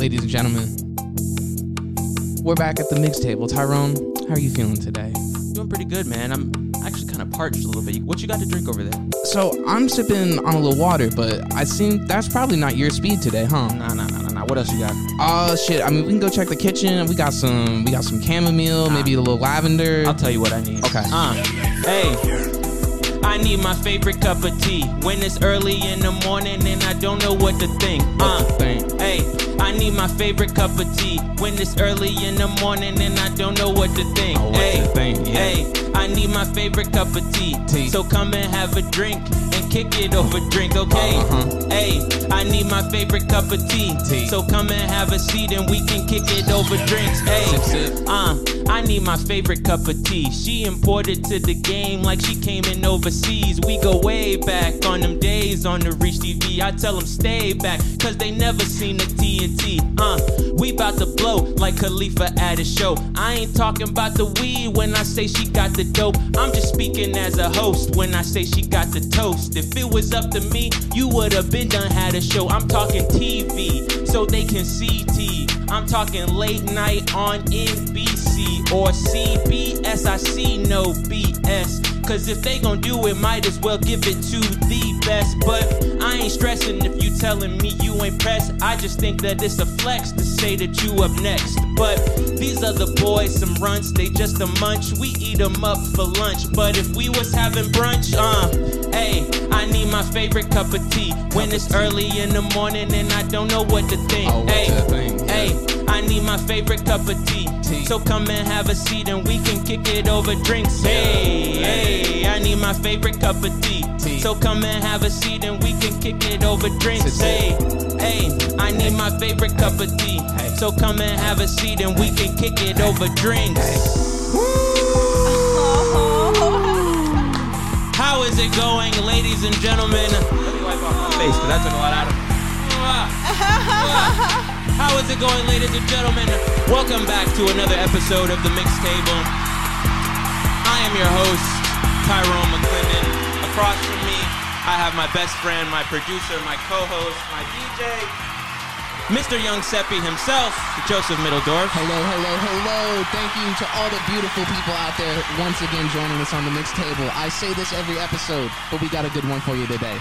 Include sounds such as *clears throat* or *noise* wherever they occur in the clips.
ladies and gentlemen. We're back at the mix table. Tyrone, how are you feeling today? Doing pretty good, man. I'm actually kind of parched a little bit. What you got to drink over there? So I'm sipping on a little water, but I seem that's probably not your speed today, huh? Nah, nah, nah, nah, nah. What else you got? Oh shit! I mean, we can go check the kitchen. We got some, we got some chamomile, maybe a little lavender. I'll tell you what I need. Okay. Uh, hey. I need my favorite cup of tea when it's early in the morning and I don't know what to think. Uh, hey, I need my favorite cup of tea when it's early in the morning and I don't know what to think. Oh, hey, to think, yeah. I need my favorite cup of tea. Tea. So come and have a drink and kick it over drink, okay? Uh-huh. Hey, I need my favorite cup of tea. Tea. So come and have a seat and we can kick it over drinks. Hey, Sip, sip. uh, I need my favorite cup of tea. She imported to the game like she came in overseas. We go way back on them days on the Reach TV. I tell them stay back, cause they never seen the Uh, we bout to blow like Khalifa at a show. I ain't talking about the weed when I say she got the dope. I'm just speaking as a host when I say she got the toast. If it was up to me, you would have been done had a show. I'm talking TV, so they can see T. I'm talking late night on NBC or CBS. I see no BS. Cause if they gon' do it, might as well give it to the best. But I ain't stressing if you telling me you ain't pressed. I just think that it's a flex to say that you up next. But these other boys, some runts, they just a munch. We eat them up for lunch. But if we was having brunch, uh, hey, I need my favorite cup of tea when it's early in the morning and I don't know what to think. Oh, hey, yeah. hey, I need my favorite cup of tea. So come and have a seat and we can kick it over drinks. Hey, hey, I need my favorite cup of tea. So come and have a seat and we can kick it over drinks. Hey, hey, I need my favorite cup of tea. So come and have a seat and we can kick it over drinks. *laughs* How is it going, ladies and gentlemen? Let me wipe off my face, because that took a lot out of me. How is it going, ladies and gentlemen? Welcome back to another episode of the Mix Table. I am your host, Tyrone McClendon. Across from me, I have my best friend, my producer, my co-host, my DJ, Mr. Young Seppi himself, Joseph Middledorf. Hello, hello, hello. Thank you to all the beautiful people out there once again joining us on the mix table. I say this every episode, but we got a good one for you today.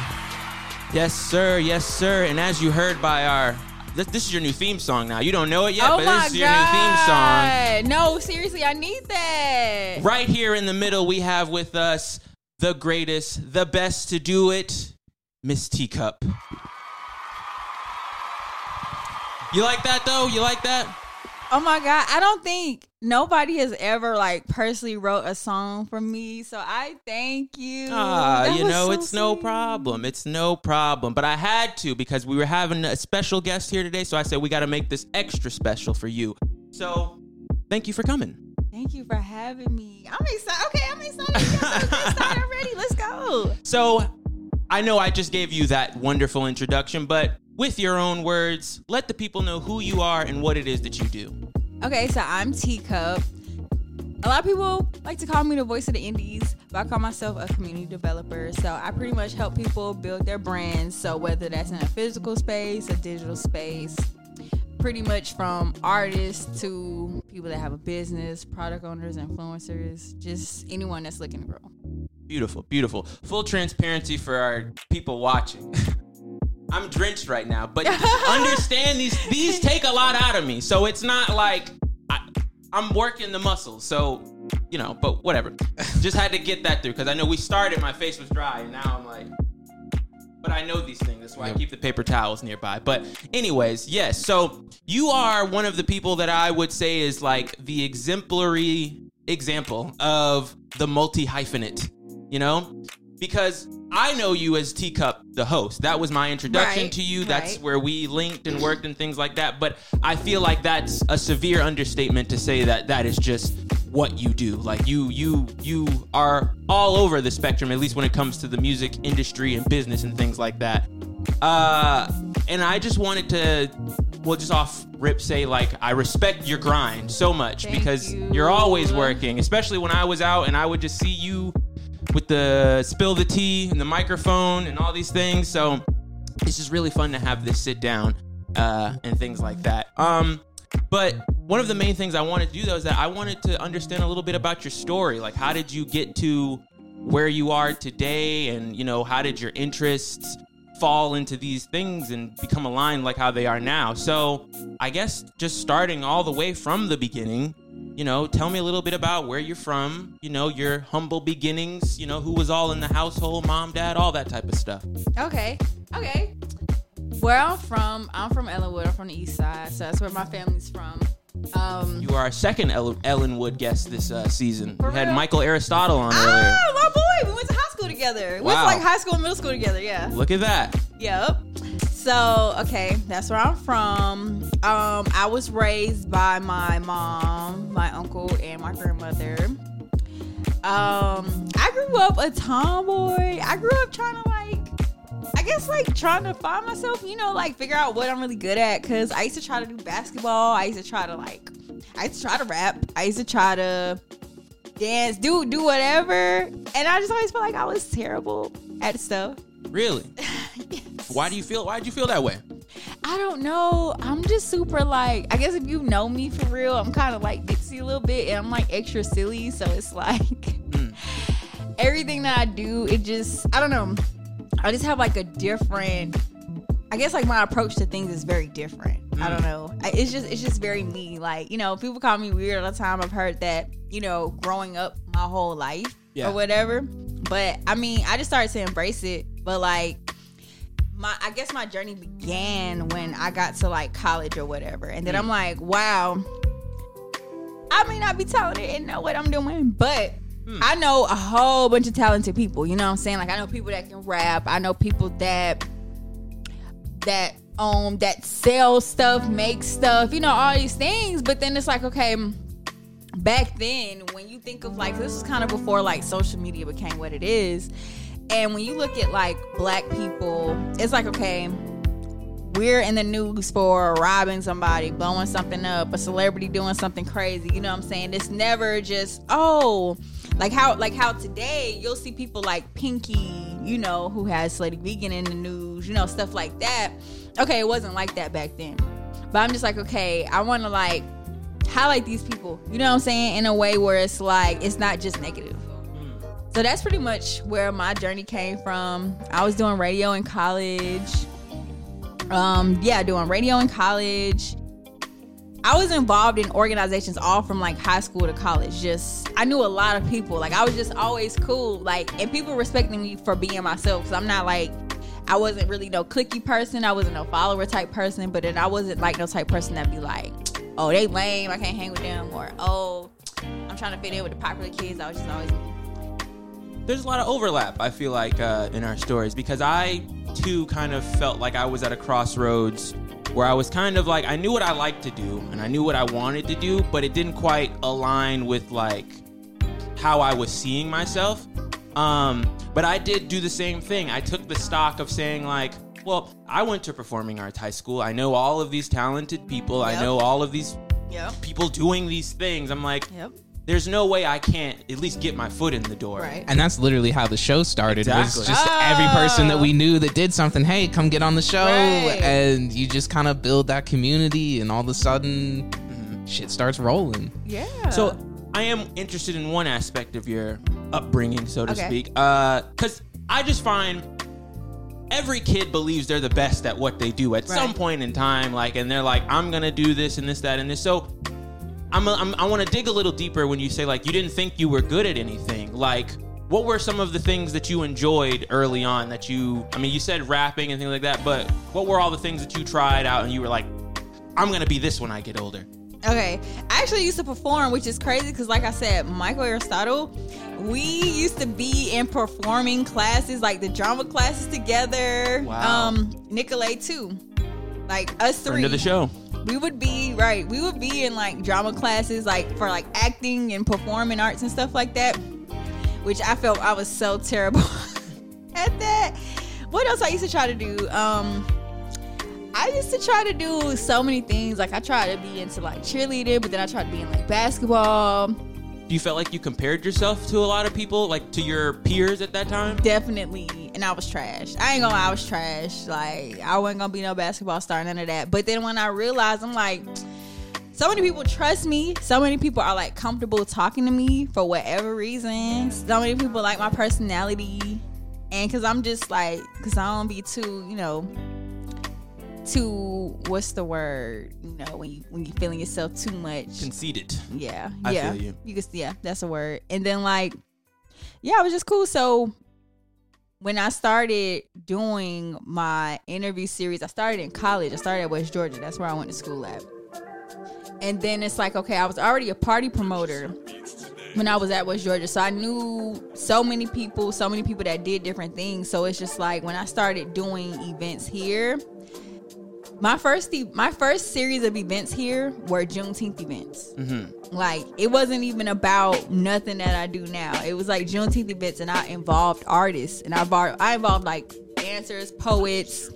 Yes, sir. Yes, sir. And as you heard by our, this, this is your new theme song now. You don't know it yet, oh but this is your new theme song. No, seriously, I need that. Right here in the middle, we have with us the greatest, the best to do it, Miss Teaacupp. You like that though? You like that? Oh my God. I don't think nobody has ever like personally wrote a song for me. So I thank you. Ah, That you know, so it's no problem. It's no problem. But I had to because we were having a special guest here today. So I said we got to make this extra special for you. So thank you for coming. Thank you for having me. I'm excited. Okay, I'm excited. I'm excited already. Let's go. *laughs* So I know I just gave you that wonderful introduction, but with your own words, let the people know who you are and what it is that you do. Okay, so I'm Teaacupp. A lot of people like to call me the voice of the indies, but I call myself a community developer. So I pretty much help people build their brands. So whether that's in a physical space, a digital space, pretty much from artists to people that have a business, product owners, influencers, just anyone that's looking to grow. Beautiful, beautiful. Full transparency for our people watching. *laughs* I'm drenched right now, but *laughs* understand these these take a lot out of me. So it's not like I, I'm working the muscles. So you know, but whatever. *laughs* Just had to get that through because I know we started. My face was dry, and now I'm like. But I know these things. That's why I keep the paper towels nearby. But anyways, yes. So you are one of the people that I would say is like the exemplary example of the multi hyphenate. You know, because I know you as Teaacupp, the host. That was my introduction Right, to you. That's right. where we linked and worked and things like that. But I feel like that's a severe understatement to say that that is just what you do. Like you, you, you are all over the spectrum. At least when it comes to the music industry and business and things like that. Uh, and I just wanted to, well, just off rip say like I respect your grind so much Thank because you. you're always working. Especially when I was out and I would just see you with the spill the tea and the microphone and all these things. So it's just really fun to have this sit down. uh, and things like that. Um, but one of the main things I wanted to do though is that I wanted to understand a little bit about your story. Like, how did you get to where you are today, and you know, how did your interests fall into these things and become aligned like how they are now? So, I guess just starting all the way from the beginning. You know, tell me a little bit about where you're from. You know, your humble beginnings. You know, who was all in the household, mom, dad, all that type of stuff. Okay. Okay. Where I'm from, I'm from Ellenwood. I'm from the east side, so that's where my family's from. Um, You are our second Ellen, Ellenwood guest this uh, season. We had real? Michael Aristotle on earlier. ah, my boy, we went to high school together. We Wow. went to like high school and middle school together. Yeah. Look at that. Yep. So, okay, that's where I'm from. Um, I was raised by my mom, my uncle, and my grandmother. Um, I grew up a tomboy. I grew up trying to like I guess like trying to find myself, you know, like figure out what I'm really good at. Cause I used to try to do basketball. I used to try to like, I used to try to rap. I used to try to dance, do do whatever. And I just always felt like I was terrible at stuff. Really? *laughs* Yes. Why do you feel? Why did you feel that way? I don't know. I'm just super like I guess if you know me for real, I'm kind of like ditzy a little bit, and I'm like extra silly. So it's *laughs* like mm. everything that I do, it just I don't know. I just have like a different. I guess like my approach to things is very different. I don't mm. know. I, it's just it's just very me. Like you know, people call me weird all the time. I've heard that you know, growing up my whole life Yeah. or whatever. But I mean, I just started to embrace it. But like my I guess my journey began when I got to like college or whatever. And then I'm like, wow, I may not be talented and know what I'm doing, but I know a whole bunch of talented people. You know what I'm saying? Like I know people that can rap. I know people that that um that sell stuff, make stuff, you know, all these things. But then it's like, okay, back then when you think of like this is kind of before like social media became what it is. And when you look at like black people, it's like, okay, we're in the news for robbing somebody, blowing something up, a celebrity doing something crazy. You know what I'm saying? It's never just oh, like how like how today you'll see people like Pinky, you know, who has Slutty Vegan in the news, you know, stuff like that. Okay, it wasn't like that back then. But I'm just like, okay, I want to like highlight these people, you know what I'm saying, in a way where it's like it's not just negative. So that's pretty much where my journey came from. I was doing radio in college. Um yeah doing radio in college. I was involved in organizations all from like high school to college. Just i knew a lot of people. Like i was just always cool. Like and people respecting me for being myself because i'm not like i wasn't really no clicky person. I wasn't no follower type person but then i wasn't like no type person that'd be like oh they lame. I can't hang with them or oh i'm trying to fit in with the popular kids. I was just always There's a lot of overlap. I feel like uh, in our stories because I too kind of felt like I was at a crossroads where I was kind of like I knew what I liked to do and I knew what I wanted to do, but it didn't quite align with like how I was seeing myself. Um, but I did do the same thing. I took the stock of saying like, well, I went to performing arts high school. I know all of these talented people. I know all of these yep people doing these things. I'm like, yep there's no way I can't at least get my foot in the door. right And that's literally how the show started. Exactly. Was just every person that Oh. we knew that did something. Hey, come get on the show, Right. and you just kind of build that community, and all of a sudden, mm-hmm. shit starts rolling. yeah So I am interested in one aspect of your upbringing, so to Okay. speak, uh, because I just find every kid believes they're the best at what they do at some point in time, like, and they're like, I'm gonna do this and this, that, and this. So I'm, a, I'm I want to dig a little deeper when you say like you didn't think you were good at anything, like. What were some of the things that you enjoyed early on that you I mean you said rapping and things like that, but what were all the things that you tried out and you were like, I'm gonna be this when I get older? Okay, I actually used to perform, which is crazy because, like I said, Michael Aristotle, we used to be in performing classes, like the drama classes together. Wow. Um, Nicolay too, like us three. Friend of the show. We would be right. We would be in like drama classes, like for like acting and performing arts and stuff like that. Which I felt I was so *laughs* terrible at that. What else I used to try to do? Um, I used to try to do so many things. Like I tried to be into like cheerleading, but then I tried to be in like basketball. Do you felt like you compared yourself to a lot of people, like to your peers at that time? Definitely. And I was trash. I ain't gonna lie, I was trash. Like, I wasn't gonna be no basketball star, none of that. But then when I realized, I'm like, so many people trust me. So many people are like comfortable talking to me for whatever reason. So many people like my personality. And cause I'm just like, cause I don't be too, you know, too what's the word? You know, when you when you feeling yourself too much. Conceited. Yeah. I yeah. feel you. You can yeah, that's a word. And then like yeah, it was just cool. So when I started doing my interview series, I started in college. I started at West Georgia. That's where I went to school at. And then it's like, okay, I was already a party promoter when I was at West Georgia. So I knew so many people, so many people that did different things. So it's just like when I started doing events here, my first my first series of events here were Juneteenth events. Mm-hmm. Like it wasn't even about nothing that I do now. It was like Juneteenth events, and I involved artists, and I bar- I involved like dancers, poets,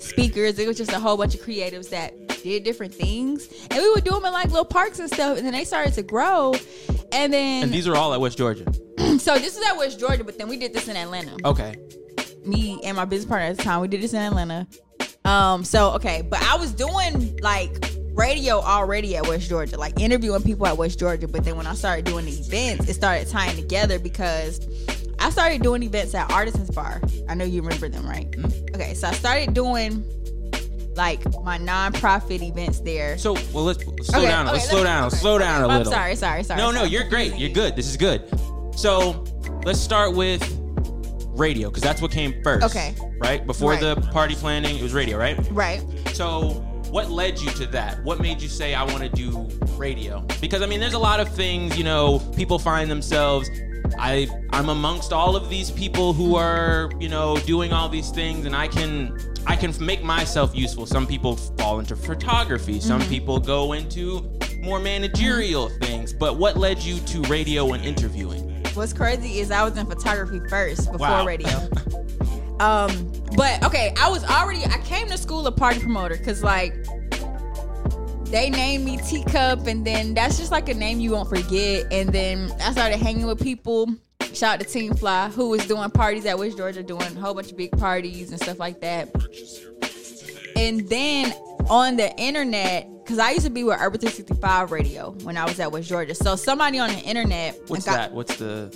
speakers. It was just a whole bunch of creatives that did different things, and we would do them in like little parks and stuff. And then they started to grow, and then And these are all at West Georgia. *clears throat* so this is at West Georgia, but then we did this in Atlanta Okay. me and my business partner at the time. We did this in Atlanta. Um, so okay, but I was doing like radio already at West Georgia, like interviewing people at West Georgia. But then when I started doing the events, it started tying together because I started doing events at Artisans Bar. I know you remember them, right? Okay, so I started doing like my nonprofit events there. So, well, let's, let's slow Okay, down. okay, let's slow down. okay, slow down a I'm sorry, sorry, sorry. No, no, you're great. You're good. This is good. So, let's start with radio because that's what came first. Okay. Right before Right. the party planning, it was radio, right? right. So, what led you to that? What made you say I want to do radio? Because I mean, there's a lot of things, you know, people find themselves I I'm amongst all of these people who are, you know, doing all these things and I can I can make myself useful. Some people fall into photography, some mm-hmm. people go into more managerial things. But what led you to radio and interviewing? What's crazy is I was in photography first before Wow. radio. *laughs* um, but okay, I was already I came to school a party promoter because like they named me Teaacupp, and then that's just like a name you won't forget. And then I started hanging with people. Shout out to Team Fly, who was doing parties at West Georgia, doing a whole bunch of big parties and stuff like that. And then on the internet, because I used to be with Urban 365 Radio when I was at West Georgia. So somebody on the internet What's got- that? What's the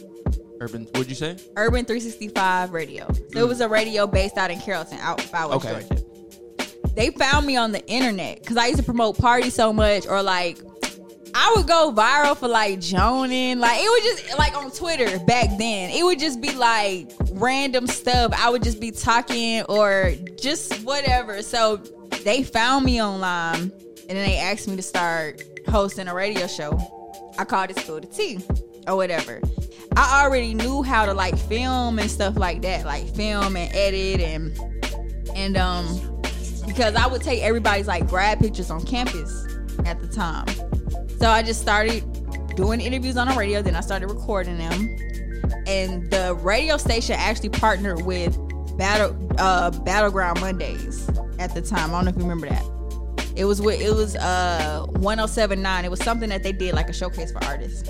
urban what'd you say? Urban 365 Radio. So it was a radio based out in Carrollton, out by West Okay. Georgia. They found me on the internet because I used to promote parties so much, or like I would go viral for like joning. Like it would just like on Twitter back then. It would just be like random stuff. I would just be talking or just whatever. So they found me online and then they asked me to start hosting a radio show. I called it School to Tea or whatever. I already knew how to like film and stuff like that, like film and edit and and um because I would take everybody's like grad pictures on campus at the time. So I just started doing interviews on the radio, then I started recording them. And the radio station actually partnered with Battle uh Battleground Mondays at the time. I don't know if you remember that. It was with it was uh 1079. It was something that they did like a showcase for artists.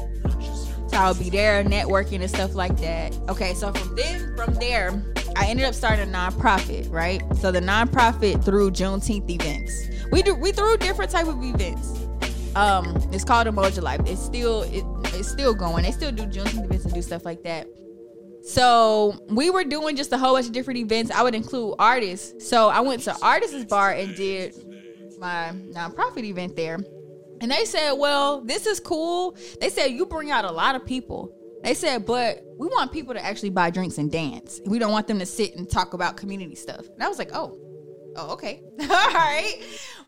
So I would be there networking and stuff like that. Okay, so from then from there, I ended up starting a nonprofit, right? So the nonprofit through Juneteenth events. We do we threw different type of events. Um, it's called Emoji Life. It's still it, it's still going. They still do Juneteenth events and do stuff like that. So we were doing just a whole bunch of different events. I would include artists. So I went to Artists Bar and did my nonprofit event there. And they said, well, this is cool. They said, you bring out a lot of people. They said, but we want people to actually buy drinks and dance. We don't want them to sit and talk about community stuff. And I was like, oh, oh, okay. *laughs* All right.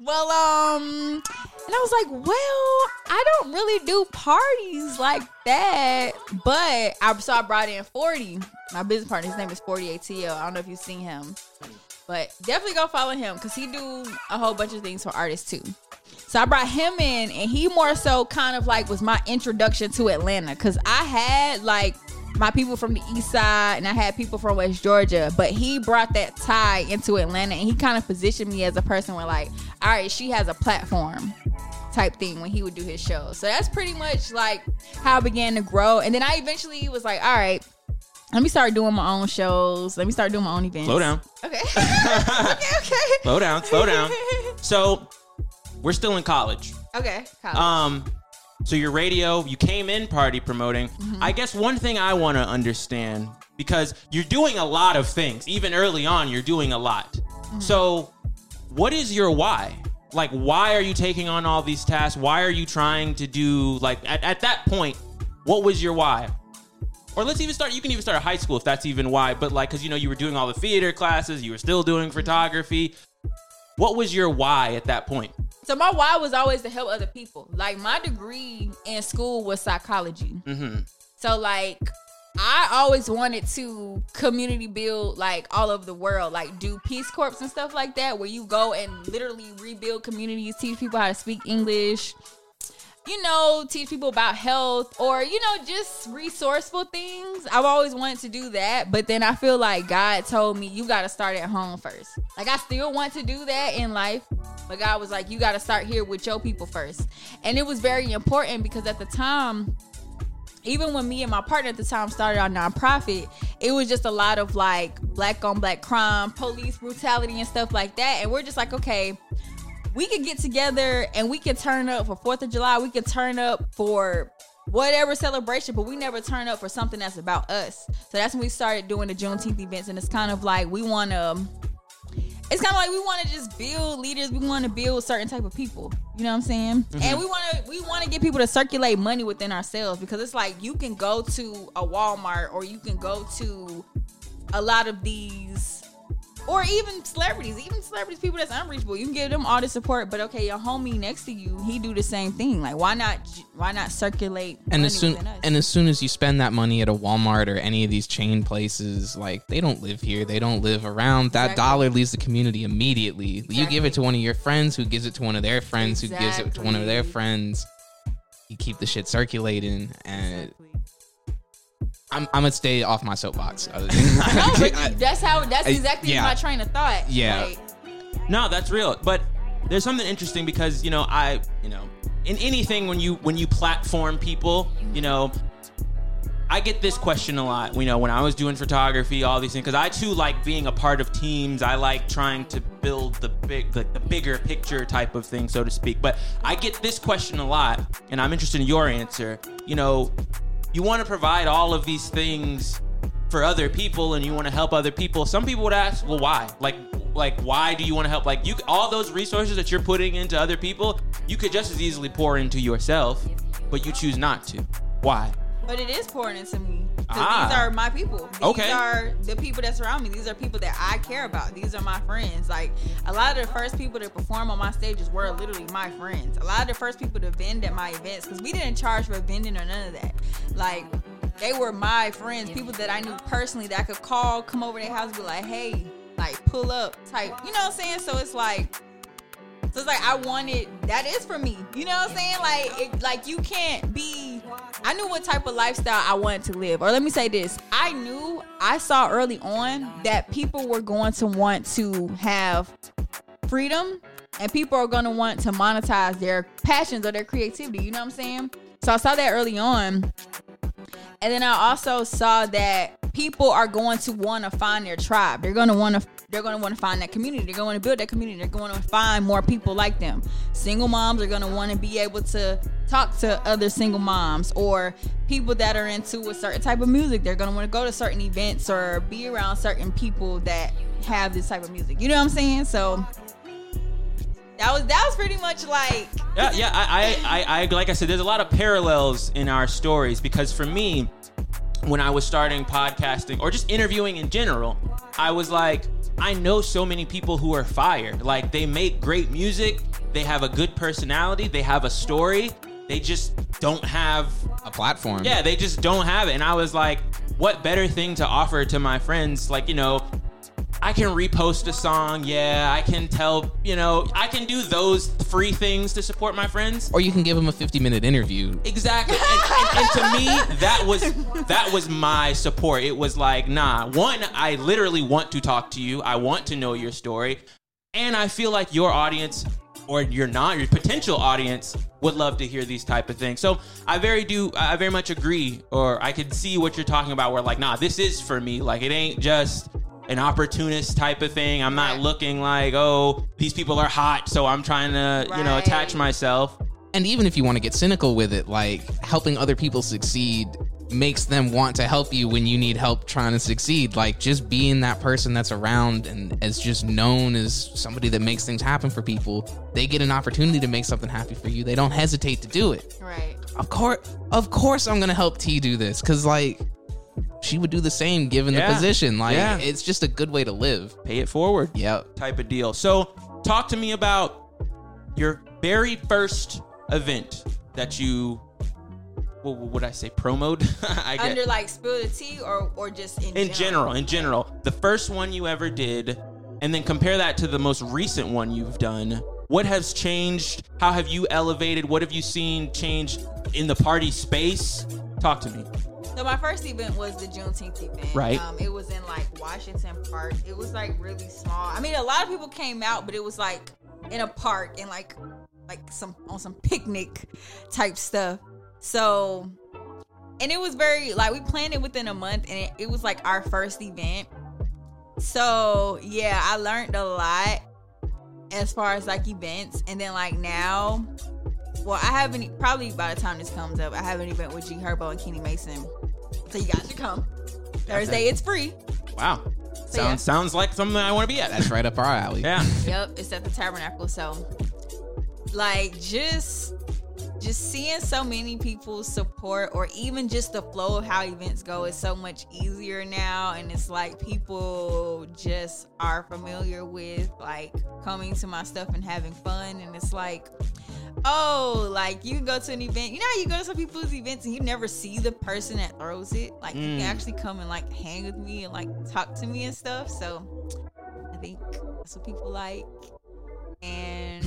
Well, um, and I was like, well, I don't really do parties like that. But I so I brought in 40. My business partner, his name is 40 ATL. I don't know if you've seen him. But definitely go follow him because he do a whole bunch of things for artists too. So I brought him in, and he more so kind of like was my introduction to Atlanta because I had like my people from the east side and I had people from West Georgia, but he brought that tie into Atlanta and he kind of positioned me as a person where like, all right, she has a platform type thing when he would do his shows. So that's pretty much like how I began to grow. And then I eventually was like, all right, let me start doing my own shows. Let me start doing my own events. Slow down. Okay. *laughs* okay, okay. Slow down. Slow down. *laughs* So we're still in college. Okay. College. Um, so your radio, you came in party promoting. Mm-hmm. I guess one thing I want to understand because you're doing a lot of things. Even early on, you're doing a lot. Mm-hmm. So, what is your why? Like, why are you taking on all these tasks? Why are you trying to do like at, at that point? What was your why? Or let's even start. You can even start at high school if that's even why. But like, because you know you were doing all the theater classes, you were still doing photography. What was your why at that point? So my why was always to help other people. Like my degree in school was psychology. Mm-hmm. So like I always wanted to community build like all over the world, like do Peace Corps and stuff like that, where you go and literally rebuild communities, teach people how to speak English, you know, teach people about health or, you know, just resourceful things. I've always wanted to do that. But then I feel like God told me, you got to start at home first. Like, I still want to do that in life. But God was like, you got to start here with your people first. And it was very important because at the time, even when me and my partner at the time started our nonprofit, it was just a lot of like black on black crime, police brutality, and stuff like that. And we're just like, okay, we could get together and we could turn up for Fourth of July. We could turn up for whatever celebration, but we never turn up for something that's about us. So that's when we started doing the Juneteenth events, and it's kind of like we want to. It's kind of like we want to just build leaders. We want to build certain type of people. You know what I'm saying? Mm-hmm. And we want to we want to get people to circulate money within ourselves because it's like you can go to a Walmart or you can go to a lot of these or even celebrities, even celebrities, people that's unreachable. You can give them all the support, but okay, your homie next to you, he do the same thing. Like, why not? Why not circulate? And as soon and as soon as you spend that money at a Walmart or any of these chain places, like they don't live here, they don't live around. That Exactly. dollar leaves the community immediately. You give it to one of your friends, who gives it to one of their friends, who gives it to one of their friends. You keep the shit circulating, and Exactly. I'm, I'm gonna stay off my soapbox. *laughs* No, but *laughs* that's how. That's I- exactly yeah. my train of thought. Yeah. Like, No, that's real. But there's something interesting because you know I you know in anything when you when you platform people, you know. I get this question a lot, you know, when I was doing photography, all these things, because I too like being a part of teams. I like trying to build the big, like the bigger picture type of thing, so to speak. But I get this question a lot, and I'm interested in your answer. You know, you want to provide all of these things for other people and you want to help other people. Some people would ask well why? Like like why do you want to help? Like you all those resources that you're putting into other people you could just as easily pour into yourself but you choose not to. Why but it is pouring into me. Ah. These are my people. These Okay. are the people that surround me. These are people that I care about. These are my friends. Like a lot of the first people to perform on my stages were literally my friends. A lot of the first people to vend at my events because we didn't charge for vending or none of that. Like they were my friends, people that I knew personally that I could call, come over to their house, and be like, hey, like pull up type. You know what I'm saying? So it's like. So it's like I wanted that is for me. You know what I'm saying? Like it, like you can't be I knew what type of lifestyle I wanted to live. Or let me say this. I knew I saw early on that people were going to want to have freedom and people are going to want to monetize their passions or their creativity, you know what I'm saying? So I saw that early on. And then I also saw that people are going to want to find their tribe. They're going to want to they're going to want to find that community. They're going to build that community. They're going to find more people like them. Single moms are going to want to be able to talk to other single moms or people that are into a certain type of music. They're going to want to go to certain events or be around certain people that have this type of music. You know what I'm saying? So that was that was pretty much like yeah yeah I, I i i like i said there's a lot of parallels in our stories because for me when i was starting podcasting or just interviewing in general i was like i know so many people who are fired like they make great music they have a good personality they have a story they just don't have a platform. yeah, they just don't have it. And I was like, what better thing to offer to my friends? Like, you know, I can repost a song. Yeah, I can tell, you know, I can do those free things to support my friends. Or you can give them a 50 minute interview. Exactly. And, and, and to me, that was that was my support. It was like, nah, one, I literally want to talk to you. I want to know your story. And I feel like your audience or you're not, your potential audience would love to hear these type of things. So I very do, I very much agree, or I could see what you're talking about. Where like, nah, this is for me. Like it ain't just an opportunist type of thing. I'm not Right. looking like, oh, these people are hot, so I'm trying to, you know, attach myself. And even if you want to get cynical with it, like helping other people succeed makes them want to help you when you need help trying to succeed. Like just being that person that's around and as just known as somebody that makes things happen for people, they get an opportunity to make something happy for you. They don't hesitate to do it. Right. Of course, of course, I'm gonna help T do this because like she would do the same given Yeah. the position. Like Yeah. it's just a good way to live. Pay it forward. Yep. type of deal. So, talk to me about your very first event that you, what would I say, promoed? *laughs* I get- Under like spill the tea or or just in, in general, in general, the first one you ever did, and then compare that to the most recent one you've done. What has changed? How have you elevated? What have you seen change in the party space? Talk to me. So my first event was the Juneteenth event. Right. Um, it was in like Washington Park. It was like really small. I mean, a lot of people came out, but it was like in a park and like like some on some picnic type stuff. So, and it was very like we planned it within a month, and it, it was like our first event. So yeah, I learned a lot as far as like events, and then like now. Well, I haven't probably by the time this comes up, I have an event with G Herbo and Kenny Mason. So you guys should come. Thursday it's free. Wow, sounds yeah. sounds like something I want to be at. That's right up our alley. yeah. *laughs* Yep, it's at the Tabernacle. So, like, just just seeing so many people support, or even just the flow of how events go, is so much easier now. And it's like people just are familiar with like coming to my stuff and having fun. And it's like, oh, like you can go to an event. You know how you go to some people's events and you never see the person that throws it. Like you Mm. can actually come and like hang with me and like talk to me and stuff. So I think that's what people like. And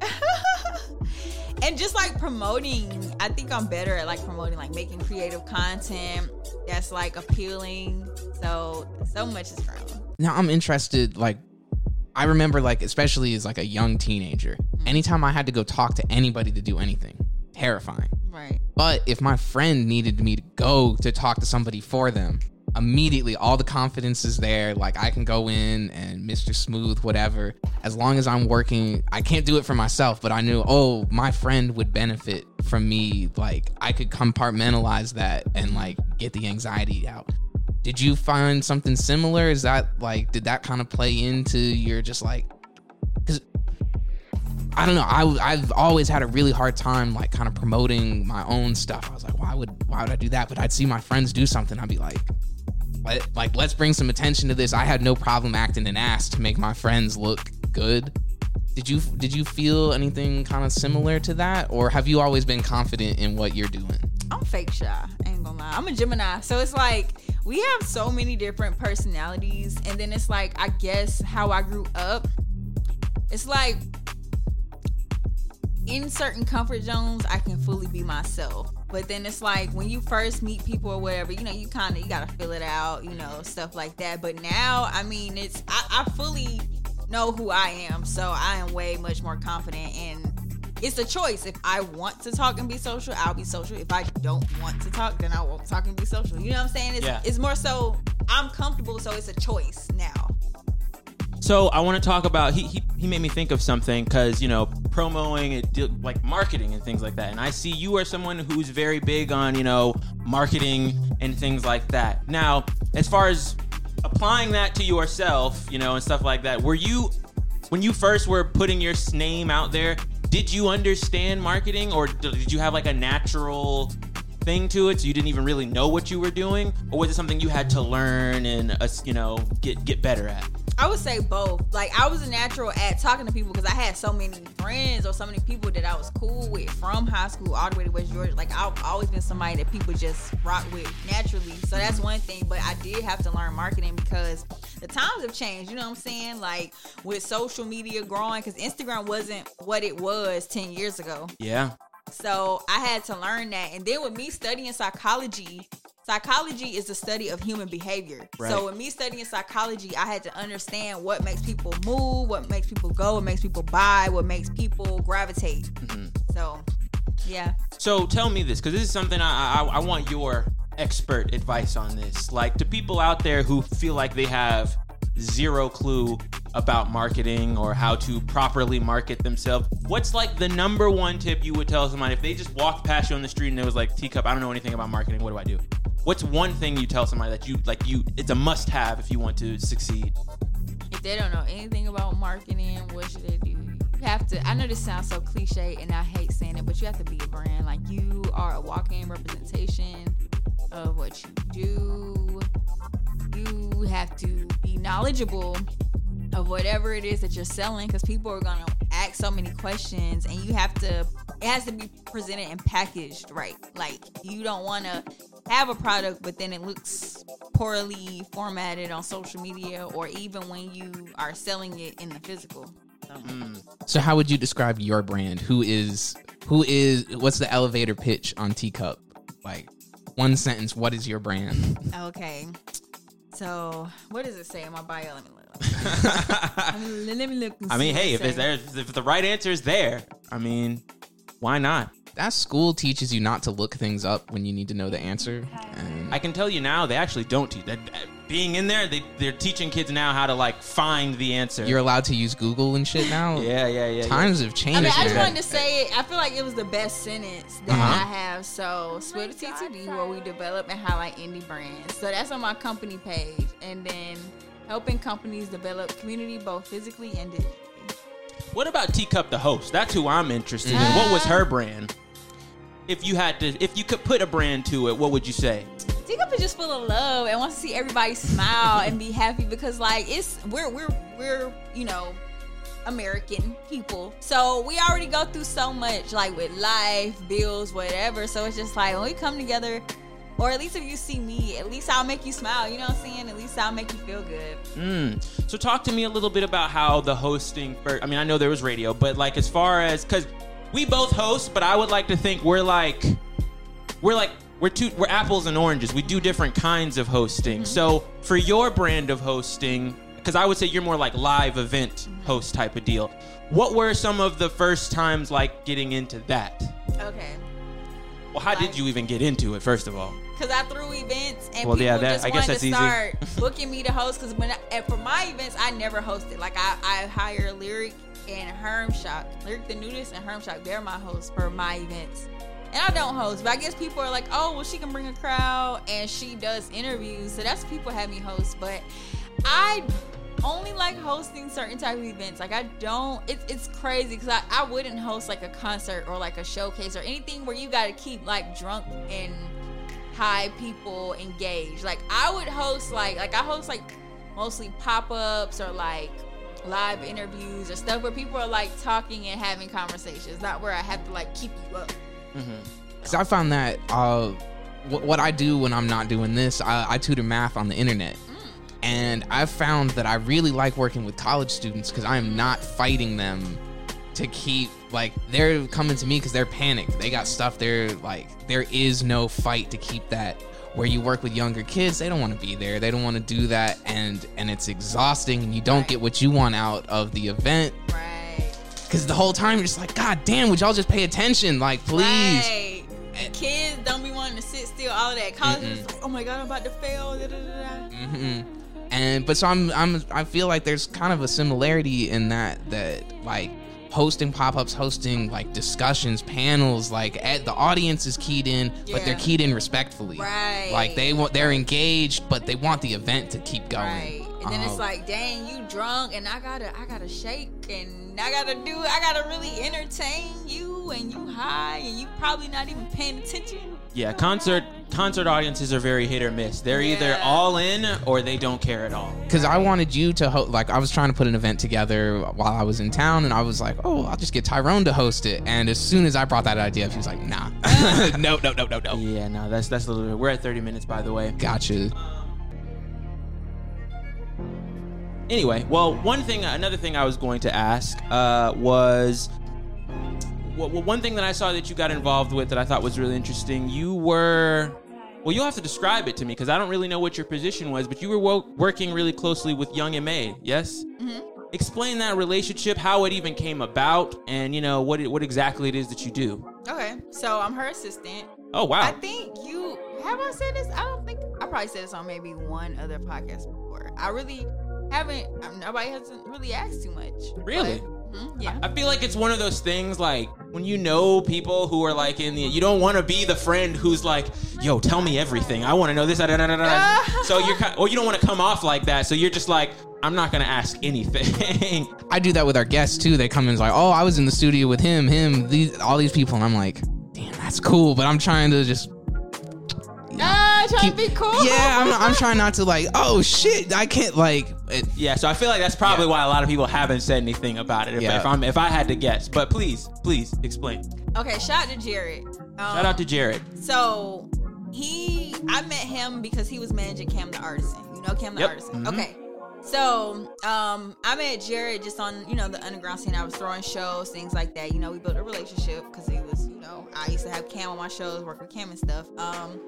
*laughs* and just like promoting, I think I'm better at like promoting like making creative content that's like appealing. So so much is grown. Now I'm interested, like, I remember, like, especially as like a young teenager, hmm. anytime I had to go talk to anybody to do anything, terrifying. Right. But if my friend needed me to go to talk to somebody for them, immediately all the confidence is there. Like I can go in and Mr. Smooth, whatever. As long as I'm working, I can't do it for myself, but I knew, oh, my friend would benefit from me. Like I could compartmentalize that and like get the anxiety out. Did you find something similar? Is that like, did that kind of play into your just like, because I don't know. I I've always had a really hard time like kind of promoting my own stuff. I was like, why would why would I do that? But I'd see my friends do something. I'd be like, let, like let's bring some attention to this. I had no problem acting an ass to make my friends look good. Did you did you feel anything kind of similar to that, or have you always been confident in what you're doing? I'm fake shy. I ain't gonna lie. I'm a Gemini. So it's like we have so many different personalities. And then it's like, I guess how I grew up. It's like in certain comfort zones, I can fully be myself. But then it's like when you first meet people or whatever, you know, you kind of you gotta fill it out, you know, stuff like that. But now, I mean, it's I, I fully know who I am, so I am way much more confident and it's a choice. If I want to talk and be social, I'll be social. If I don't want to talk, then I won't talk and be social. You know what I'm saying? It's, Yeah. it's more so I'm comfortable, so it's a choice now. So I want to talk about he he, he made me think of something because you know promoing it like marketing and things like that, and I see you are someone who's very big on you know marketing and things like that. Now, as far as applying that to yourself, you know, and stuff like that, were you when you first were putting your name out there? Did you understand marketing, or did you have like a natural thing to it, so you didn't even really know what you were doing, or was it something you had to learn and uh, you know get get better at? I would say both. Like I was a natural at talking to people because I had so many friends or so many people that I was cool with from high school all the way to West Georgia. Like I've always been somebody that people just rock with naturally. So that's one thing. But I did have to learn marketing because the times have changed. You know what I'm saying? Like with social media growing, because Instagram wasn't what it was ten years ago. Yeah. So I had to learn that. And then with me studying psychology, psychology is the study of human behavior. Right. So with me studying psychology, I had to understand what makes people move, what makes people go, what makes people buy, what makes people gravitate. Mm-hmm. So, yeah. So tell me this, because this is something I, I I want your expert advice on this. Like to people out there who feel like they have zero clue about marketing or how to properly market themselves. What's like the number one tip you would tell somebody if they just walked past you on the street and it was like Teaacupp, I don't know anything about marketing. What do I do? What's one thing you tell somebody that you like you it's a must have if you want to succeed? If they don't know anything about marketing, what should they do? You have to. I know this sounds so cliche, and I hate saying it, but you have to be a brand. Like you are a walking representation of what you do. You have to be knowledgeable of whatever it is that you're selling, because people are gonna ask so many questions, and you have to. It has to be presented and packaged right. Like you don't want to have a product, but then it looks poorly formatted on social media, or even when you are selling it in the physical. So. Mm. So how would you describe your brand? Who is who is what's the elevator pitch on Teaacupp? Like one sentence, what is your brand? Okay. So, what does it say in my bio? Let me look. *laughs* let, me, let me look. I mean, hey, if it's there, if the right answer is there, I mean, why not? That school teaches you not to look things up when you need to know the answer. And I can tell you now, they actually don't teach that. Being in there, they they're teaching kids now how to like find the answer. you're allowed to use Google and shit now. *laughs* yeah, yeah, yeah. Times have changed. I changed. mean, I just wanted to say it. I feel like it was the best sentence that Uh-huh. I have. So, Swift TTB, where we develop and highlight indie brands. So that's on my company page, and then helping companies develop community both physically and digitally. What about Teaacupp the host? That's who I'm interested in. What was her brand? If you had to, if you could put a brand to it, what would you say? Teaacupp is just full of love and wants to see everybody smile and be happy because like it's we're we're we're you know American people. So we already go through so much like with life, bills, whatever. So it's just like when we come together or at least if you see me, at least I'll make you smile. You know what I'm saying? At least I'll make you feel good. Mm. So talk to me a little bit about how the hosting. First, I mean, I know there was radio, but like as far as because we both host, but I would like to think we're like we're like we're two we're apples and oranges. We do different kinds of hosting. Mm-hmm. So for your brand of hosting, because I would say you're more like live event mm-hmm. host type of deal. What were some of the first times like getting into that? Okay. Well, how did you even get into it? First of all, Cause I threw events and Well, people yeah, that- just I guess wanted that's to easy. start *laughs* booking me to host. Cause when I, and for my events, I never hosted. Like I, I hire Lyric and Herm Shock, Lyric the Nudist and Herm Shock. They're my hosts for my events. And I don't host, but I guess people are like, oh, well, she can bring a crowd and she does interviews. So that's people have me host. But I only like hosting certain type of events. Like I don't. It's it's crazy because I I wouldn't host like a concert or like a showcase or anything where you got to keep like drunk and high people engaged. Like I would host like like I host like mostly pop ups or like live interviews or stuff where people are like talking and having conversations, not where I have to like keep you up. Because I found that uh, wh- what I do when I'm not doing this, I, I tutor math on the internet. And I've found that I really like working with college students because I am not fighting them to keep, like, they're coming to me because they're panicked. They got stuff, they're like, there is no fight to keep that. Where you work with younger kids, they don't want to be there. They don't want to do that, and and it's exhausting, and you don't get what you want out of the event. Right. Because the whole time you're just like, God damn, would y'all just pay attention? Like, please. Right. Kids don't be wanting to sit still. All of that. College is like, oh my god, I'm about to fail. Da, da, da, da. hmm And but so I'm I'm I feel like there's kind of a similarity in that that like hosting pop-ups, hosting like discussions, panels, like at, the audience is keyed in, but they're keyed in respectfully. Right. Like they want they're engaged, but they want the event to keep going. Right. And then it's Um, like, dang, you drunk and I gotta I gotta shake and I gotta do I gotta really entertain you and you high and you probably not even paying attention. yeah, concert concert audiences are very hit or miss. They're either all in or they don't care at all. because I wanted you to host. Like I was trying to put an event together while I was in town, and I was like, "Oh, I'll just get Tyrone to host it." And as soon as I brought that idea, up, he was like, "Nah, no, no, no, no, no." Yeah, no, that's that's a little bit. We're at 30 minutes, by the way. Gotcha. Anyway, well, one thing, another thing I was going to ask uh, was, well, one thing that I saw that you got involved with that I thought was really interesting. You were, Well, you'll have to describe it to me because I don't really know what your position was, but you were wo- working really closely with Young and May, yes? Mm-hmm. Explain that relationship, how it even came about, and you know what it, what exactly it is that you do. Okay, so I'm her assistant. Oh wow! I think you have I said this. I don't think I probably said this on maybe one other podcast before. I really haven't. um, Nobody hasn't really asked too much. Really? But, mhm, yeah. I feel like it's one of those things like when you know people who are like in the you don't want to be the friend who's like, "Yo, tell me everything. I want to know this." Da, da, da, da, da." *laughs* so you're kind, or you don't want to come off like that. So you're just like, "I'm not gonna ask anything." *laughs* I do that with our guests too. They come in and like, oh, I was in the studio with him, him, these, all these people, and I'm like, damn, that's cool. But I'm trying to just Trying keep, to be cool. Yeah, I'm, I'm trying not to like, oh shit, I can't like. It, yeah. So I feel like that's probably Yeah. why a lot of people haven't said anything about it. If, Yeah. if I'm if I had to guess, but please, please explain. Okay, shout out to Jared. Um, Shout out to Jared. So he, I met him because he was managing Cam the Artisan. You know Cam the Yep. Artisan. Mhm. Okay. So um, I met Jared just on you know the underground scene. I was throwing shows, things like that. You know, we built a relationship because he was you know I used to have Cam on my shows, work with Cam and stuff. Um,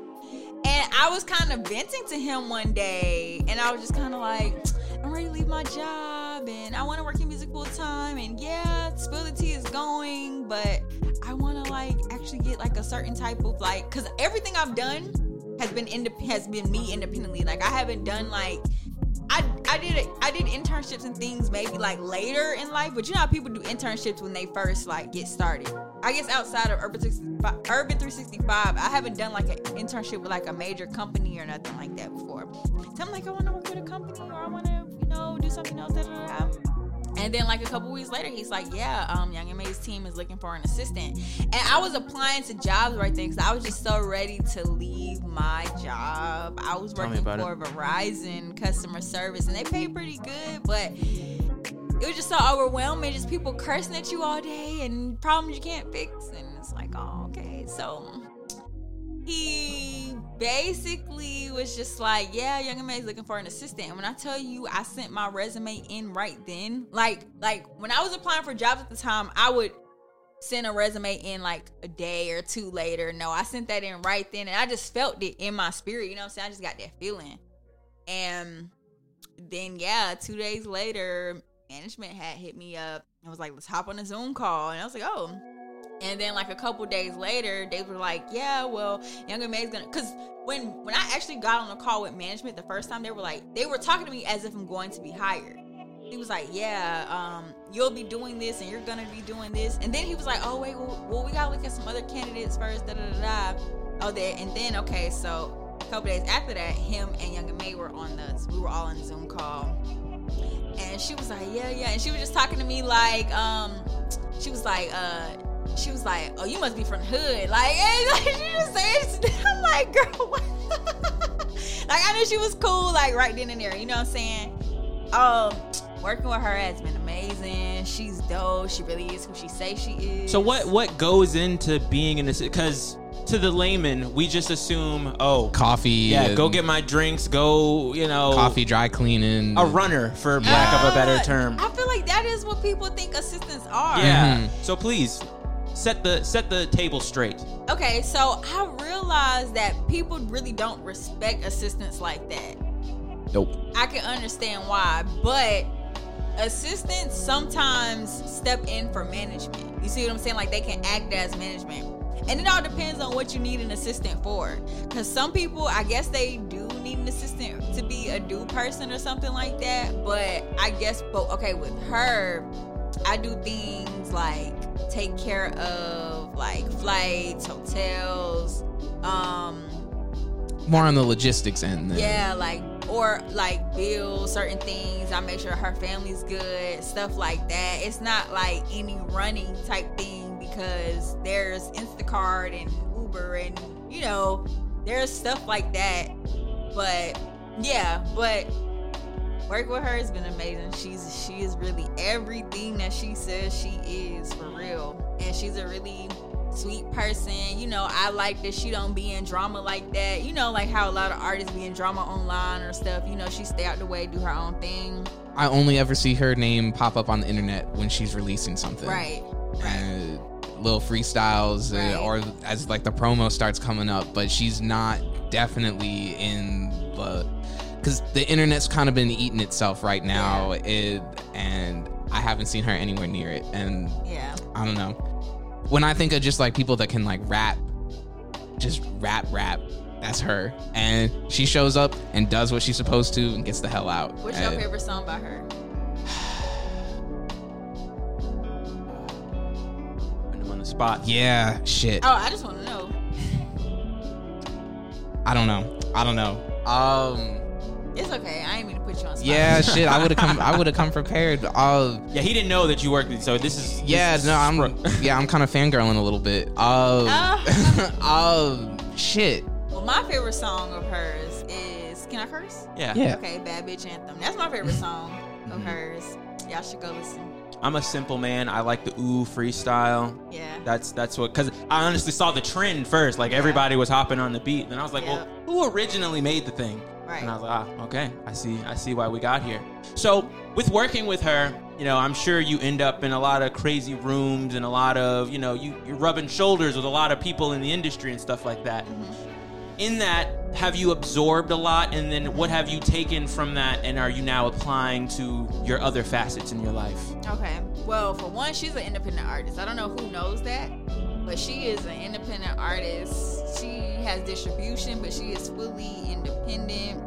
and I was kind of venting to him one day, and I was just kind of like, I'm ready to leave my job, and I want to work in music full time. And yeah, Spill the Tea is going, but I want to like actually get like a certain type of like, cause everything I've done has been indep- has been me independently. Like I haven't done like. I, I did. I did internships and things maybe like later in life, but you know how people do internships when they first like get started. I guess outside of Urban 365, Urban 365, I haven't done like an internship with like a major company or nothing like that before. So I'm like, I want to work with a company or I want to, you know, do something else. Da, da, da. And then like a couple weeks later, he's like, "Yeah, um, Young M.A's team is looking for an assistant." And I was applying to jobs right then because I was just so ready to leave my job. I was Tell working for Verizon customer service, and they pay pretty good, but it was just so overwhelming. Just people cursing at you all day and problems you can't fix, and it's like, oh, okay. So he basically was just like, yeah, Young M.A's looking for an assistant. And when I tell you, I sent my resume in right then. Like, like when I was applying for jobs at the time, I would send a resume in like a day or two later. No, I sent that in right then, and I just felt it in my spirit. You know what I'm saying? I just got that feeling. And then yeah, two days later, management had hit me up. and was like, let's hop on a Zoom call. And I was like, oh. And then like a couple days later, they were like, yeah, well, Young M.A's gonna cause when when I actually got on a call with management the first time, they were like, they were talking to me as if I'm going to be hired. He was like, yeah, um, you'll be doing this and you're gonna be doing this. And then he was like, oh wait, well, well we gotta look at some other candidates first, da da da da. Oh, there, and then okay, so a couple days after that, him and Younger May were on the, we were all on Zoom call, and she was like, yeah, yeah, and she was just talking to me like, um, she was like, uh, she was like, oh, you must be from the hood, like, *laughs* and, like she just said, I'm like, girl, *laughs* what? like I knew she was cool, like right then and there, you know what I'm saying? Um, working with her has been amazing. She's dope. She really is who she say she is. So what what goes into being in this? Because to the layman, we just assume, oh, coffee, yeah, go get my drinks, go, you know, coffee, dry cleaning. a runner, for lack of a better Uh, term. I feel like that is what people think assistants are. Yeah. Mhm. So please set the set the table straight. Okay, so I realized that people really don't respect assistants like that. Nope. I can understand why, but assistants sometimes step in for management. You see what I'm saying? Like they can act as management. And it all depends on what you need an assistant for. Because some people, I guess they do need an assistant to be a do person or something like that. But I guess, but okay, with her, I do things like take care of like flights, hotels, um, More on the logistics end. Then. yeah, like or like bill certain things. I make sure her family's good, stuff like that. It's not like any running type thing because there's Instacart and Uber and you know, there's stuff like that. But yeah, but work with her has been amazing. She's she is really everything that she says she is for real. And she's a really sweet person. You know, I like that she don't be in drama like that. You know, like how a lot of artists be in drama online or stuff. You know, she stay out the way, do her own thing. I only ever see her name pop up on the internet when she's releasing something. Right. Right. And little freestyles uh, or as like the promo starts coming up, but she's not definitely in the because the internet's kind of been eating itself right now, it, and I haven't seen her anywhere near it, and Yeah. I don't know. When I think of just like people that can like rap, just rap, rap, that's her. And she shows up and does what she's supposed to and gets the hell out. What's your favorite song by her? *sighs* Putting him on the spot. Yeah, shit. Oh, I just want to know. I don't know. I don't know. Um, It's okay. I ain't mean to put you on spot. yeah, *laughs* shit. I would have come. I would have come prepared. Uh, Yeah, he didn't know that you worked. So this is. yeah, this is no, I'm. spro- *laughs* Yeah, I'm kind of fangirling a little bit. Uh, uh, *laughs* shit. Well, my favorite song of hers is Can I Curse? yeah. Yeah. Okay, Bad Bitch Anthem. That's my favorite song of Mhm. hers. Y'all should go listen. I'm a simple man. I like the ooh freestyle. Yeah. That's that's what because I honestly saw the trend first. Like everybody was hopping on the beat, and I was like, Yeah. well, who originally made the thing? Right. And I was like, ah, okay, I see, I see why we got here. So with working with her, you know, I'm sure you end up in a lot of crazy rooms and a lot of, you know, you you're rubbing shoulders with a lot of people in the industry and stuff like that. In that, have you absorbed a lot, and then what have you taken from that, and are you now applying to your other facets in your life? Okay. Well, for one, she's an independent artist. I don't know who knows that, but she is an independent artist. She has distribution, but she is fully independent.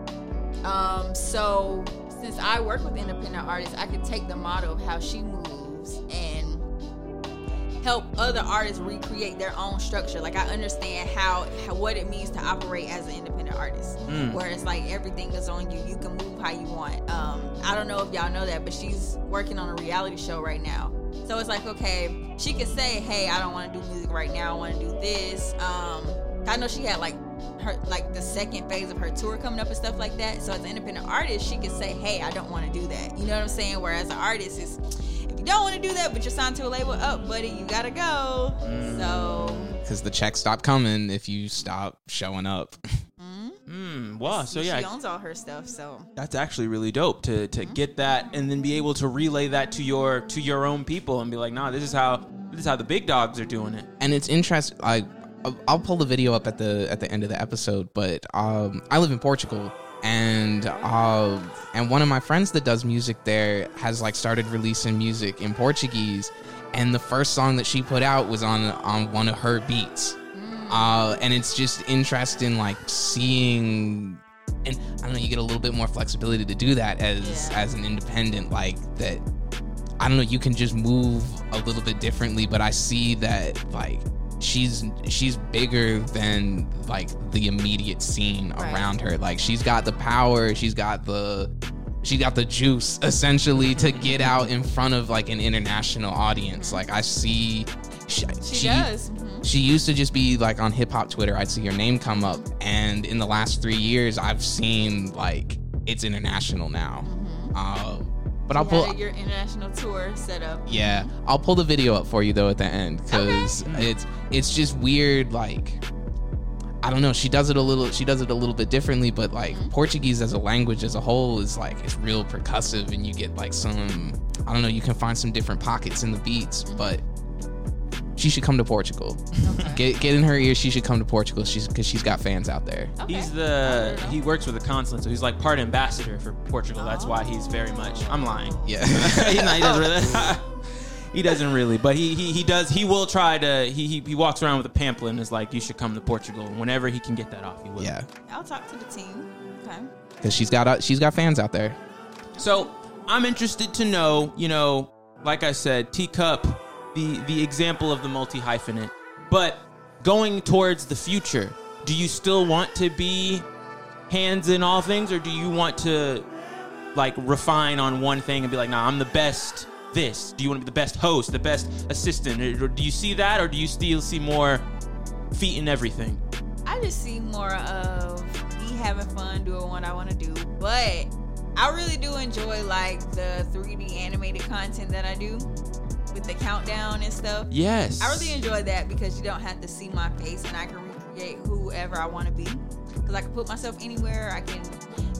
Um, so since I work with independent artists, I can take the model of how she moves and help other artists recreate their own structure. Like I understand how, how what it means to operate as an independent artist, Mm. where it's like everything is on you. You can move how you want. Um, I don't know if y'all know that, but she's working on a reality show right now. So it's like okay, she could say, "Hey, I don't want to do music right now. I want to do this." Um, I know she had like her like the second phase of her tour coming up and stuff like that. So as an independent artist, she could say, "Hey, I don't want to do that." You know what I'm saying? Whereas an artist is, if you don't want to do that, but you're signed to a label, up, oh, buddy, you gotta go. So, Because the checks stop coming if you stop showing up. *laughs* mm, wow. So yeah, she owns all her stuff. So that's actually really dope to to get that and then be able to relay that to your to your own people and be like, nah, this is how this is how the big dogs are doing it. and it's interesting. Like, I'll- I'll pull the video up at the at the end of the episode. But um, I live in Portugal, and uh, and one of my friends that does music there has like started releasing music in Portuguese, and the first song that she put out was on on one of her beats. Uh, and it's just interesting, like seeing, and I don't know, you get a little bit more flexibility to do that as Yeah. as an independent, like that. I don't know, you can just move a little bit differently, but I see that like she's she's bigger than like the immediate scene Right. around her. Like she's got the power, she's got the she got the juice essentially to get out in front of like an international audience. Like I see she, she, does. She used to just be like on hip hop Twitter. I'd see her name come up, and in the last three years, I've seen like it's international now. Mm-hmm. Uh, but I'll You pull. your international tour set up. Yeah, I'll pull the video up for you though at the end because mm. it's it's just weird. Like I don't know, she does it a little. She does it a little bit differently, but like mm-hmm. Portuguese as a language as a whole is like it's real percussive, and you get like some. I don't know. You can find some different pockets in the beats, but she should come to Portugal. Okay. Get get in her ear. She should come to Portugal. She's because she's got fans out there. Okay. He's the he works with the consulate, so he's like part ambassador for Portugal. That's why he's very much. I'm lying. Yeah. *laughs* He's not- he doesn't really. *laughs* he doesn't really, but he, he he does. He will try to. He, he he walks around with a pamphlet and is like, "You should come to Portugal." Whenever he can get that off, he will. yeah, I'll talk to the team. Okay. because she's got uh, she's got fans out there. So I'm interested to know, you know, like I said, Teaacupp, the the example of the multi hyphenate, but going towards the future, do you still want to be hands in all things, or do you want to like refine on one thing and be like, nah, I'm the best. This. Do you want to be the best host, the best assistant, or do you see that, or do you still see more feet in everything? I just see more of me having fun doing what I want to do, but I really do enjoy like the 3D animated content that I do with the countdown and stuff. Yes. I really enjoy that because you don't have to see my face and I can recreate whoever I want to be. Because I can put myself anywhere. I can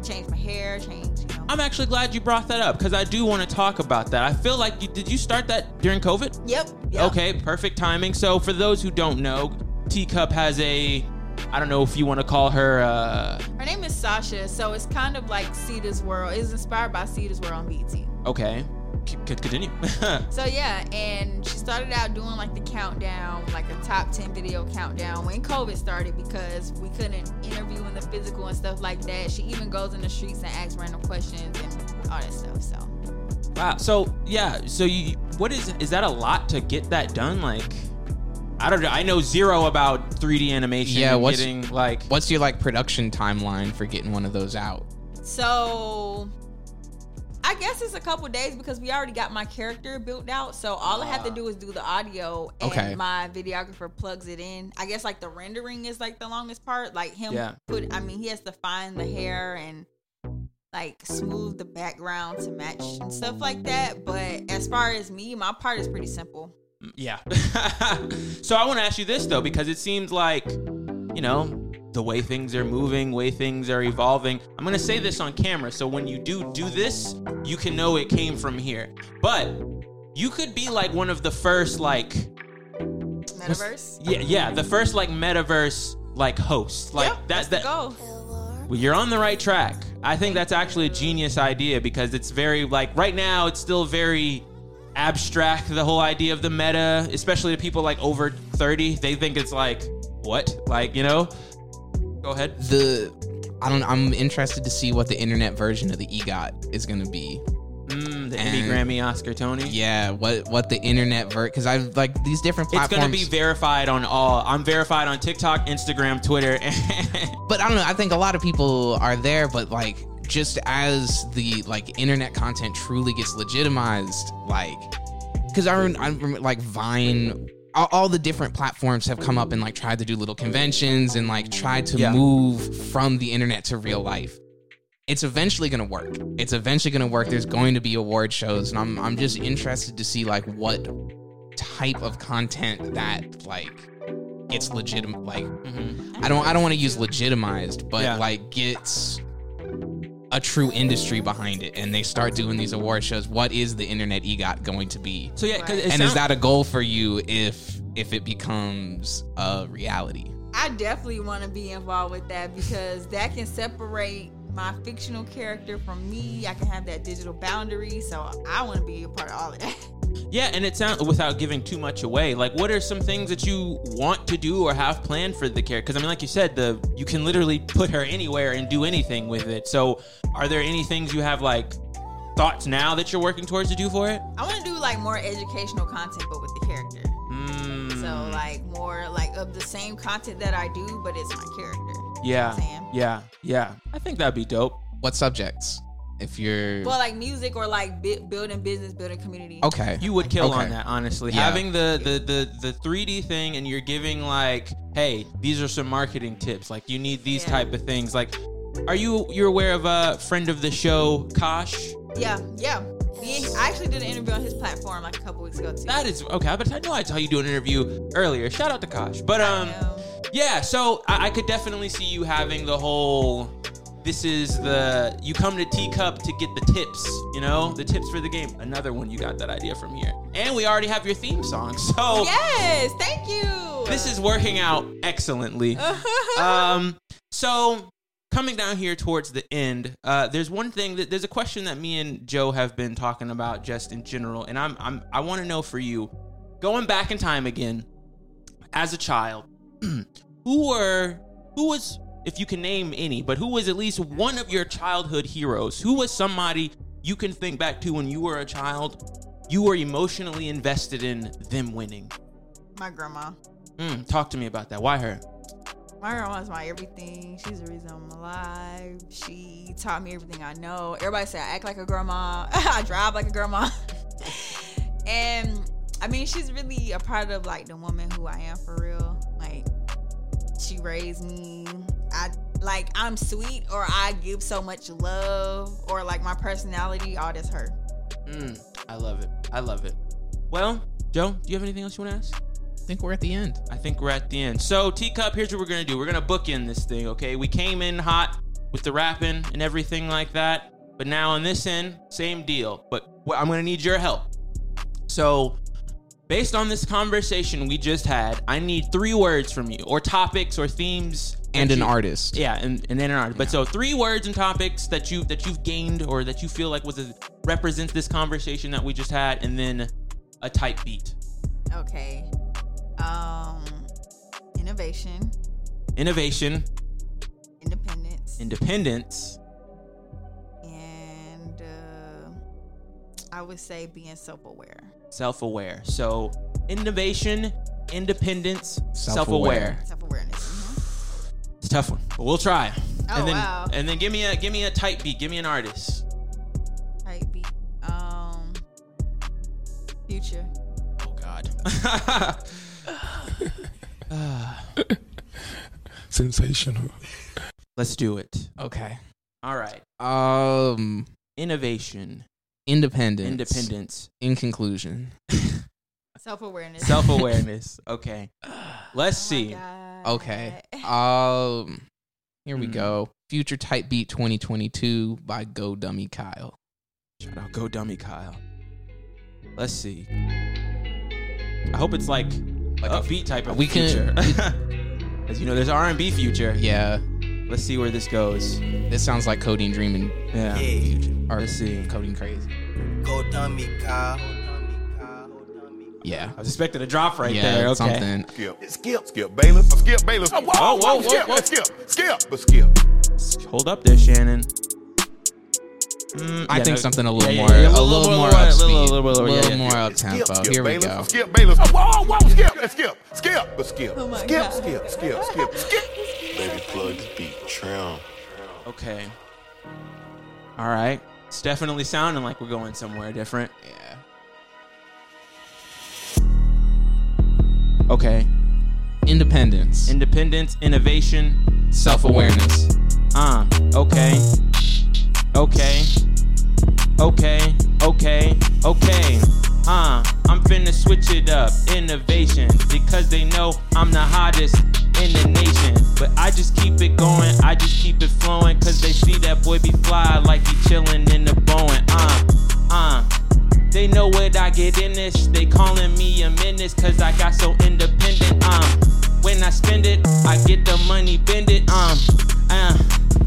change my hair, change, you know, I'm actually glad you brought that up because I do want to talk about that. I feel like you, did you start that during COVID? Yep. yep. Okay, perfect timing. So for those who don't know, Teaacupp has a I don't know if you want to call her uh Her name is Sasha, so it's kind of like Cita's World. It's inspired by Cita's World on BET. okay. C- could continue. *laughs* So yeah, and she started out doing like the countdown, like a top 10 video countdown when COVID started because we couldn't interview in the physical and stuff like that. She even goes in the streets and asks random questions and all that stuff. So wow. So yeah, so you what is is that a lot to get that done like I don't know. I know zero about 3D animation. Yeah, what's- getting like What's your like production timeline for getting one of those out? So I guess it's a couple days because we already got my character built out. So all I have to ah. do is do the audio and Okay. my videographer plugs it in. I guess like the rendering is like the longest part. Like him Yeah. put I mean he has to find the hair and like smooth the background to match and stuff like that. But as far as me, my part is pretty simple. Mm, yeah. *laughs* so I want to ask you this though, because it seems like, you know, the way things are moving, way things are evolving. I'm gonna say this on camera, so when you do do this, you can know it came from here. But you could be like one of the first like, Metaverse. yeah, yeah, the first like metaverse like host. Like yep, that. that's That the goal. well, you're on the right track. I think that's actually a genius idea because it's very like right now it's still very abstract the whole idea of the meta, especially to people like over 30. They think it's like what? Like, you know? Go ahead. The I don't. I'm interested to see what the internet version of the EGOT is going to be. Mm, the Emmy, Grammy, Oscar, Tony. Yeah, what what the internet ver because I've like these different It's gonna be verified on all. I'm verified on TikTok, Instagram, Twitter. *laughs* but I don't know. I think a lot of people are there, but like just as the like internet content truly gets legitimized, like because I, I remember like Vine. All, the different platforms have come up and like tried to do little conventions and like tried to Yeah. move from the internet to real life. It's eventually gonna work. It's eventually gonna work. There's going to be award shows, and I'm I'm just interested to see like what type of content that like gets legitimate like Mhm. I don't I don't want to use legitimized, but Yeah. like gets a true industry behind it and they start doing these award shows. What is the internet EGOT going to be? So yeah, 'cause Right. it and sound- is that a goal for you if if it becomes a reality? I definitely want to be involved with that because that can separate my fictional character from me. I can have that digital boundary. So I want to be a part of all of that. *laughs* Yeah, and it sounds without giving too much away. Like, what are some things that you want to do or have planned for the character? Because I mean, like you said, the you can literally put her anywhere and do anything with it. So, are there any things you have like thoughts now that you're working towards to do for it? I want to do like more educational content, but with the character. Mm, So like more like of the same content that I do, but it's my character. Yeah, I'm yeah, yeah. I think that'd be dope. What subjects? If you're Well, like music or like bi- building business, building community. okay, You would kill Okay. on that, honestly. Yeah. Having the, the the the 3D thing, and you're giving like, hey, these are some marketing tips. Like, you need these Yeah. type of things. Like, are you you're aware of a friend of the show, Kosh? Yeah, yeah. I actually did an interview on his platform like a couple weeks ago too. That is okay, but I know I saw you do an interview earlier. Shout out to Kosh. But um, I know. Yeah. So I, I could definitely see you having the whole. This is the you come to Teaacupp to get the tips. You know the tips for the game. Another one you got that idea from here, and we already have your theme song. *laughs* So Yes, thank you. this is working out excellently. *laughs* um, so coming down here towards the end, uh, there's one thing that there's a question that me and Joe have been talking about just in general, and I'm I'm I want to know for you, going back in time again, as a child, *clears throat* who were who was if you can name any, but who was at least one of your childhood heroes? Who was somebody you can think back to when you were a child? You were emotionally invested in them winning. my grandma. Mm, talk to me about that. Why her? My grandma's my everything. She's the reason I'm alive. She taught me everything I know. Everybody say I act like a grandma. *laughs* I drive like a grandma. *laughs* and I mean, she's really a part of like the woman who I am for real. Like she raised me. I like I'm sweet or I give so much love or like my personality. All that's her. Mm, I love it. I love it. Well, Joe, do you have anything else you want to ask? I think we're at the end. I think we're at the end. So, Teaacupp, here's what we're gonna do. We're gonna book in this thing, okay? We came in hot with the rapping and everything like that. But now on this end, same deal. But what, I'm gonna need your help. So, based on this conversation we just had, I need three words from you, or topics, or themes, And that an you- artist. Yeah, and, and then an artist. But so three words and topics that you that you've gained or that you feel like was a, represents this conversation that we just had, and then a type beat. Okay. Um, innovation, Innovation, independence, independence, and uh, I would say being self-aware. Self-aware. So innovation, independence, Self-aware. self-aware. Self-awareness. It's a tough one, but we'll try. Oh, and then wow. and then give me a give me a type beat. Give me an artist. Type beat. Um, future. Oh God. *laughs* Sensational. Let's do it. Okay. All right. Um, Innovation, independence. independence, In conclusion. *laughs* Self-awareness. self-awareness. *laughs* Okay. Let's Oh see. God. Okay. Um, here we Hmm. go. Future Type Beat 2022 by Go Dummy Kyle. Shout out, go dummy, Kyle. Let's see. I hope it's like like Uh, a beat type of we can- future. As *laughs* you know, there's R and B future. Yeah, Let's see where this goes. this sounds like Coding Dreaming Yeah. Yeah, or Let's see. Coding Crazy. go dummy, Kyle. Yeah. I was expecting a drop right yeah, there. Okay. something. Skip, skip, skip Bayless, skip Bayless. Oh, whoa, whoa, skip, whoa. skip, skip, but skip. Hold up there, Shannon. Mm, I yeah, think no- something a little yeah, more, yeah, yeah, a little more a up speed, little, little, little, a little yeah, yeah. more up tempo. skip Here we go. skip Bayless. Oh, whoa, whoa, skip, and skip, skip, but skip. Oh my skip, skip, skip, skip, skip. Baby plug the beat. Trim. Okay. All right. It's definitely sounding like we're going somewhere different. Yeah. Okay. Independence. Independence, innovation, Self awareness. Uh, okay. Okay. Okay. Okay. Okay. Uh, I'm finna switch it up. Innovation. Because they know I'm the hottest in the nation. But I just keep it going. I just keep it flowing. Cause they see that boy be fly like he chillin' in the Boeing. Uh, uh. They know what I get in this. They calling me a menace cause I got so independent. Um, when I spend it, I get the money, bend it. Um, uh,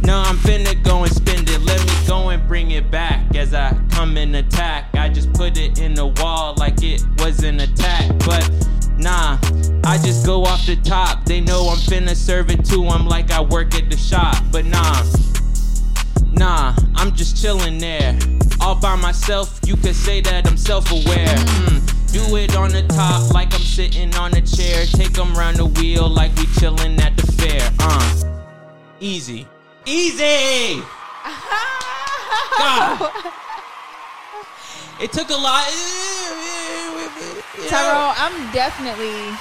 no, I'm finna go and spend it. Let me go and bring it back as I come and attack. I just put it in the wall like it was an attack, but nah, I just go off the top. They finna serve it to them like I work at the shop, but nah. Nah, I'm just chillin' there. All by myself, you could say that I'm self aware. Mm, do it on the top like I'm sitting on a chair. Take 'em round the wheel like we chillin' at the fair. Uh, easy. Easy! *laughs* God. It took a lot. Tyrone, I'm definitely,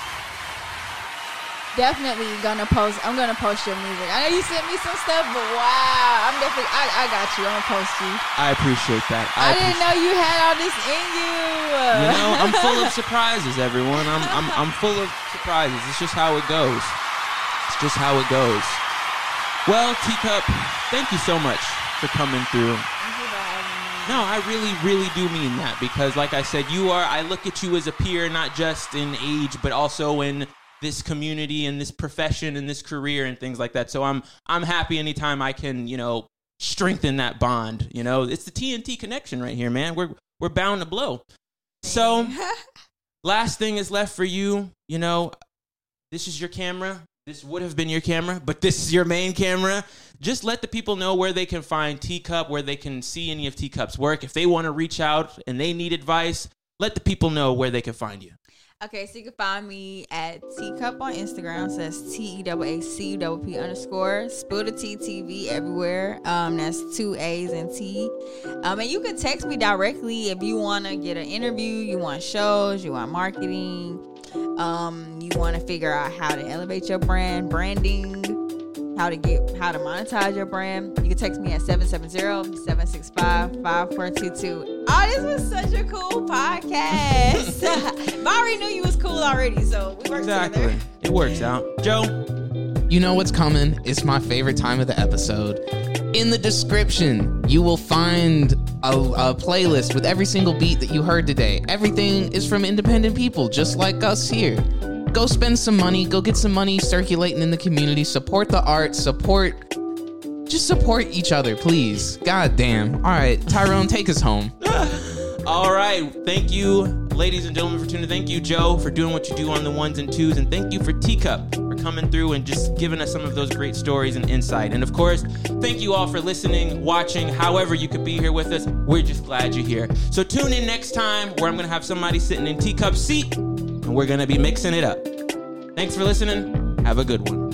definitely gonna post. I'm gonna post your music. I know you sent me some stuff, but wow, I'm definitely. I, I got you. I'm gonna post you. I appreciate that. I, appreciate didn't know you had all this in you. You know, I'm full of surprises, everyone. I'm, I'm, I'm full of surprises. It's just how it goes. It's just how it goes. Well, Teaacupp, thank you so much for coming through. Thank you for having me. No, I really, really do mean that because, like I said, you are. I look at you as a peer, not just in age, but also in this community and this profession and this career and things like that. So I'm, I'm happy anytime I can, you know, strengthen that bond. You know, it's the TNT connection right here, man. We're, we're bound to blow. So, *laughs* last thing is left for you. You know, this is your camera. This would have been your camera, but this is your main camera. Just let the people know where they can find Teaacupp, where they can see any of Teaacupp's work. If they want to reach out and they need advice, let the people know where they can find you. Okay, so you can find me at Teaacupp on Instagram. So that's T E A C P underscore. Spill the T TV everywhere. Um, that's two A's and T. Um, and you can text me directly if you want to get an interview, you want shows, you want marketing, um, you want to figure out how to elevate your brand, branding, how to get how to monetize your brand. You can text me at 770-765-5422. Oh, this was such a cool podcast. *laughs* *laughs* but I already knew you was cool already, so we worked Exactly. together. It works out. Joe, You know what's coming. It's my favorite time of the episode. In the description, you will find a, a playlist with every single beat that you heard today. Everything is from independent people, just like us here. Go spend some money, go get some money circulating in the community, support the art, support. Just support each other, please. God damn. All right, Tyrone, take us home. *sighs* All right. Thank you, ladies and gentlemen, for tuning in. Thank you, Joe, for doing what you do on the ones and twos. And thank you for Teaacupp for coming through and just giving us some of those great stories and insight. And of course, thank you all for listening, watching, however you could be here with us. We're just glad you're here. So tune in next time where I'm going to have somebody sitting in Teaacupp's seat and we're going to be mixing it up. Thanks for listening. Have a good one.